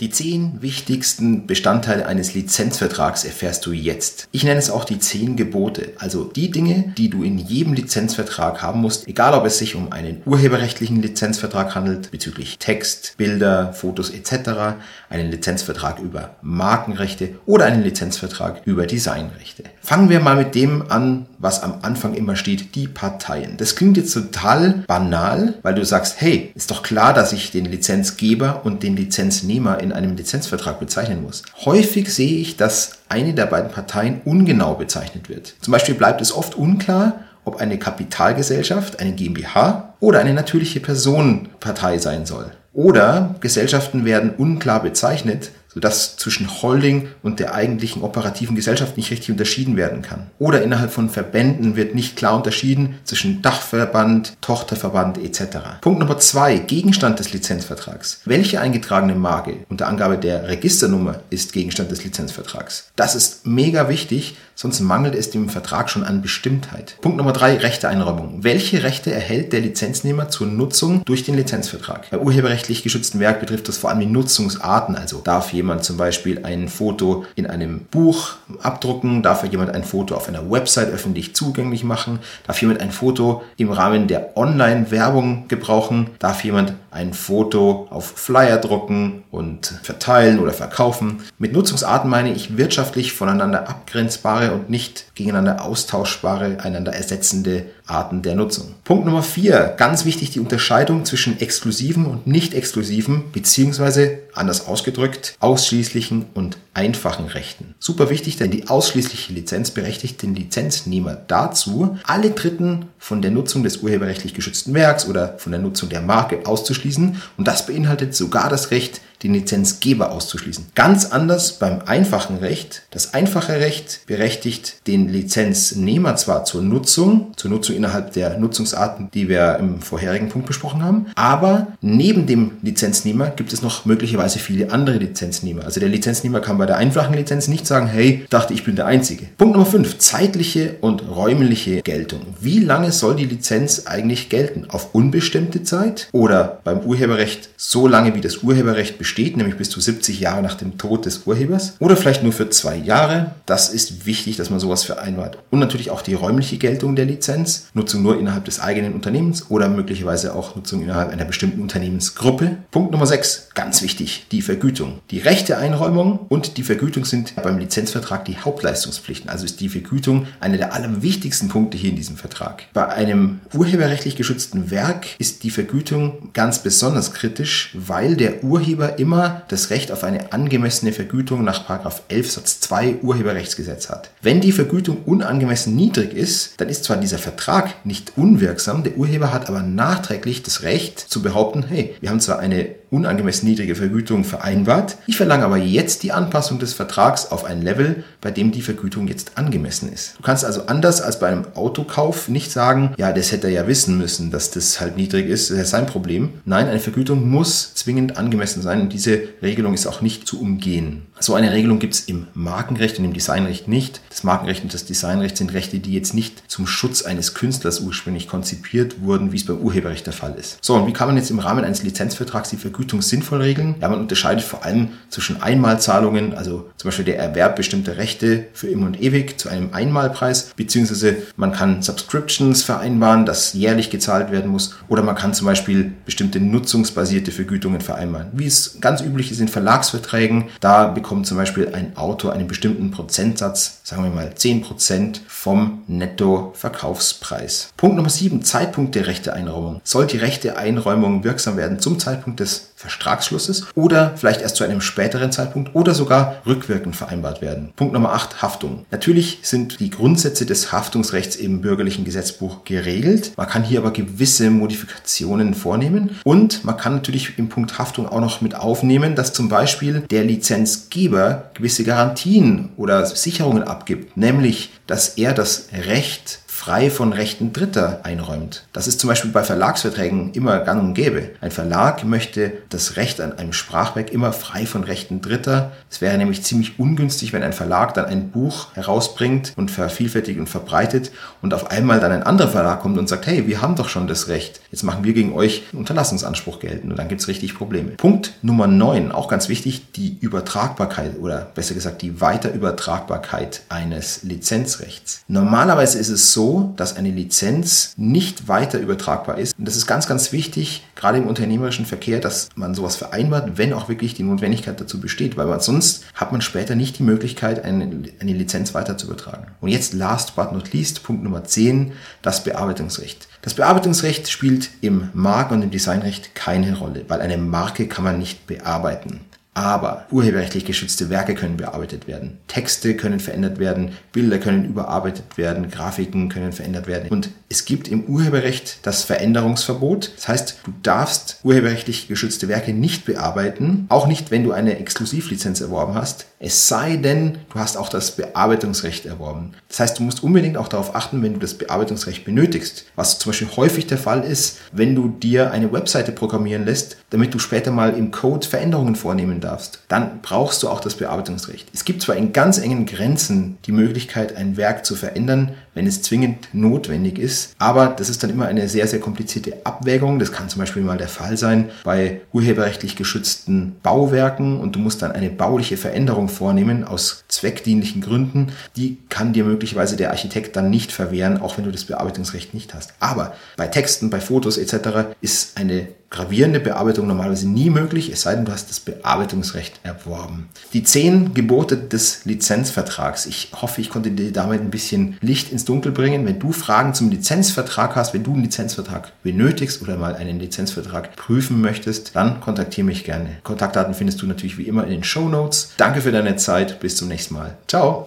Die zehn wichtigsten Bestandteile eines Lizenzvertrags erfährst du jetzt. Ich nenne es auch die zehn Gebote, also die Dinge, die du in jedem Lizenzvertrag haben musst, egal ob es sich um einen urheberrechtlichen Lizenzvertrag handelt, bezüglich Text, Bilder, Fotos etc., einen Lizenzvertrag über Markenrechte oder einen Lizenzvertrag über Designrechte. Fangen wir mal mit dem an, was am Anfang immer steht, die Parteien. Das klingt jetzt total banal, weil du sagst, hey, ist doch klar, dass ich den Lizenzgeber und den Lizenznehmer in in einem Lizenzvertrag bezeichnen muss. Häufig sehe ich, dass eine der beiden Parteien ungenau bezeichnet wird. Zum Beispiel bleibt es oft unklar, ob eine Kapitalgesellschaft, eine GmbH oder eine natürliche Person Partei sein soll. Oder Gesellschaften werden unklar bezeichnet, sodass zwischen Holding und der eigentlichen operativen Gesellschaft nicht richtig unterschieden werden kann. Oder innerhalb von Verbänden wird nicht klar unterschieden zwischen Dachverband, Tochterverband etc. Punkt Nummer zwei: Gegenstand des Lizenzvertrags. Welche eingetragene Marke unter Angabe der Registernummer ist Gegenstand des Lizenzvertrags? Das ist mega wichtig, sonst mangelt es dem Vertrag schon an Bestimmtheit. Punkt Nummer drei: Rechteeinräumung. Welche Rechte erhält der Lizenznehmer zur Nutzung durch den Lizenzvertrag? Bei urheberrechtlich geschützten Werk betrifft das vor allem die Nutzungsarten, also darf jemand zum Beispiel ein Foto in einem Buch abdrucken? Darf jemand ein Foto auf einer Website öffentlich zugänglich machen? Darf jemand ein Foto im Rahmen der Online-Werbung gebrauchen? Darf jemand ein Foto auf Flyer drucken und verteilen oder verkaufen? Mit Nutzungsarten meine ich wirtschaftlich voneinander abgrenzbare und nicht gegeneinander austauschbare, einander ersetzende Arten der Nutzung. Punkt Nummer vier, ganz wichtig die Unterscheidung zwischen exklusiven und nicht exklusiven beziehungsweise anders ausgedrückt ausschließlichen und einfachen Rechten. Super wichtig, denn die ausschließliche Lizenz berechtigt den Lizenznehmer dazu, alle Dritten von der Nutzung des urheberrechtlich geschützten Werks oder von der Nutzung der Marke auszuschließen und das beinhaltet sogar das Recht, den Lizenzgeber auszuschließen. Ganz anders beim einfachen Recht. Das einfache Recht berechtigt den Lizenznehmer zwar zur Nutzung, zur Nutzung innerhalb der Nutzungsarten, die wir im vorherigen Punkt besprochen haben, aber neben dem Lizenznehmer gibt es noch möglicherweise viele andere Lizenznehmer. Also der Lizenznehmer kann bei der einfachen Lizenz nicht sagen, hey, dachte ich bin der Einzige. Punkt Nummer 5, zeitliche und räumliche Geltung. Wie lange soll die Lizenz eigentlich gelten? Auf unbestimmte Zeit oder beim Urheberrecht so lange wie das Urheberrecht besteht? nämlich bis zu 70 Jahre nach dem Tod des Urhebers oder vielleicht nur für zwei Jahre. Das ist wichtig, dass man sowas vereinbart. Und natürlich auch die räumliche Geltung der Lizenz, Nutzung nur innerhalb des eigenen Unternehmens oder möglicherweise auch Nutzung innerhalb einer bestimmten Unternehmensgruppe. Punkt Nummer 6, ganz wichtig, die Vergütung. Die Rechteeinräumung und die Vergütung sind beim Lizenzvertrag die Hauptleistungspflichten. Also ist die Vergütung einer der allerwichtigsten Punkte hier in diesem Vertrag. Bei einem urheberrechtlich geschützten Werk ist die Vergütung ganz besonders kritisch, weil der Urheber immer das Recht auf eine angemessene Vergütung nach 11 Satz 2 Urheberrechtsgesetz hat. Wenn die Vergütung unangemessen niedrig ist, dann ist zwar dieser Vertrag nicht unwirksam, der Urheber hat aber nachträglich das Recht zu behaupten, hey, wir haben zwar eine unangemessen niedrige Vergütung vereinbart. Ich verlange aber jetzt die Anpassung des Vertrags auf ein Level, bei dem die Vergütung jetzt angemessen ist. Du kannst also anders als bei einem Autokauf nicht sagen, ja, das hätte er ja wissen müssen, dass das halt niedrig ist, das ist sein Problem. Nein, eine Vergütung muss zwingend angemessen sein und diese Regelung ist auch nicht zu umgehen. So eine Regelung gibt es im Markenrecht und im Designrecht nicht. Das Markenrecht und das Designrecht sind Rechte, die jetzt nicht zum Schutz eines Künstlers ursprünglich konzipiert wurden, wie es beim Urheberrecht der Fall ist. So, und wie kann man jetzt im Rahmen eines Lizenzvertrags die Vergütung Vergütung sinnvoll regeln? Ja, man unterscheidet vor allem zwischen Einmalzahlungen, also zum Beispiel der Erwerb bestimmter Rechte für immer und ewig zu einem Einmalpreis, beziehungsweise man kann Subscriptions vereinbaren, das jährlich gezahlt werden muss, oder man kann zum Beispiel bestimmte nutzungsbasierte Vergütungen vereinbaren. Wie es ganz üblich ist in Verlagsverträgen, da bekommt zum Beispiel ein Autor einen bestimmten Prozentsatz, sagen wir mal 10% vom Nettoverkaufspreis. Punkt Nummer 7, Zeitpunkt der Rechteeinräumung. Soll die Rechteeinräumung wirksam werden zum Zeitpunkt des Vertragsschlusses oder vielleicht erst zu einem späteren Zeitpunkt oder sogar rückwirkend vereinbart werden. Punkt Nummer 8, Haftung. Natürlich sind die Grundsätze des Haftungsrechts im bürgerlichen Gesetzbuch geregelt. Man kann hier aber gewisse Modifikationen vornehmen und man kann natürlich im Punkt Haftung auch noch mit aufnehmen, dass zum Beispiel der Lizenzgeber gewisse Garantien oder Sicherungen abgibt, nämlich dass er das Recht frei von Rechten Dritter einräumt. Das ist zum Beispiel bei Verlagsverträgen immer gang und gäbe. Ein Verlag möchte das Recht an einem Sprachwerk immer frei von Rechten Dritter. Es wäre nämlich ziemlich ungünstig, wenn ein Verlag dann ein Buch herausbringt und vervielfältigt und verbreitet und auf einmal dann ein anderer Verlag kommt und sagt, hey, wir haben doch schon das Recht. Jetzt machen wir gegen euch einen Unterlassungsanspruch geltend und dann gibt es richtig Probleme. Punkt Nummer 9, auch ganz wichtig, die Übertragbarkeit oder besser gesagt die Weiterübertragbarkeit eines Lizenzrechts. Normalerweise ist es so, dass eine Lizenz nicht weiter übertragbar ist. Und das ist ganz, ganz wichtig, gerade im unternehmerischen Verkehr, dass man sowas vereinbart, wenn auch wirklich die Notwendigkeit dazu besteht, weil man sonst hat man später nicht die Möglichkeit, eine, eine Lizenz weiter zu übertragen. Und jetzt last but not least, Punkt Nummer 10, das Bearbeitungsrecht. Das Bearbeitungsrecht spielt im Marken- und im Designrecht keine Rolle, weil eine Marke kann man nicht bearbeiten. Aber urheberrechtlich geschützte Werke können bearbeitet werden. Texte können verändert werden, Bilder können überarbeitet werden, Grafiken können verändert werden. Und es gibt im Urheberrecht das Veränderungsverbot. Das heißt, du darfst urheberrechtlich geschützte Werke nicht bearbeiten, auch nicht, wenn du eine Exklusivlizenz erworben hast, es sei denn, du hast auch das Bearbeitungsrecht erworben. Das heißt, du musst unbedingt auch darauf achten, wenn du das Bearbeitungsrecht benötigst, was zum Beispiel häufig der Fall ist, wenn du dir eine Webseite programmieren lässt, damit du später mal im Code Veränderungen vornehmen darfst, dann brauchst du auch das Bearbeitungsrecht. Es gibt zwar in ganz engen Grenzen die Möglichkeit, ein Werk zu verändern, wenn es zwingend notwendig ist. Aber das ist dann immer eine sehr, sehr komplizierte Abwägung. Das kann zum Beispiel mal der Fall sein bei urheberrechtlich geschützten Bauwerken und du musst dann eine bauliche Veränderung vornehmen aus zweckdienlichen Gründen. Die kann dir möglicherweise der Architekt dann nicht verwehren, auch wenn du das Bearbeitungsrecht nicht hast. Aber bei Texten, bei Fotos etc. ist eine gravierende Bearbeitung normalerweise nie möglich, es sei denn, du hast das Bearbeitungsrecht erworben. Die zehn Gebote des Lizenzvertrags. Ich hoffe, ich konnte dir damit ein bisschen Licht ins Dunkel bringen. Wenn du Fragen zum Lizenzvertrag hast, wenn du einen Lizenzvertrag benötigst oder mal einen Lizenzvertrag prüfen möchtest, dann kontaktiere mich gerne. Kontaktdaten findest du natürlich wie immer in den Show Notes. Danke für deine Zeit. Bis zum nächsten Mal. Ciao.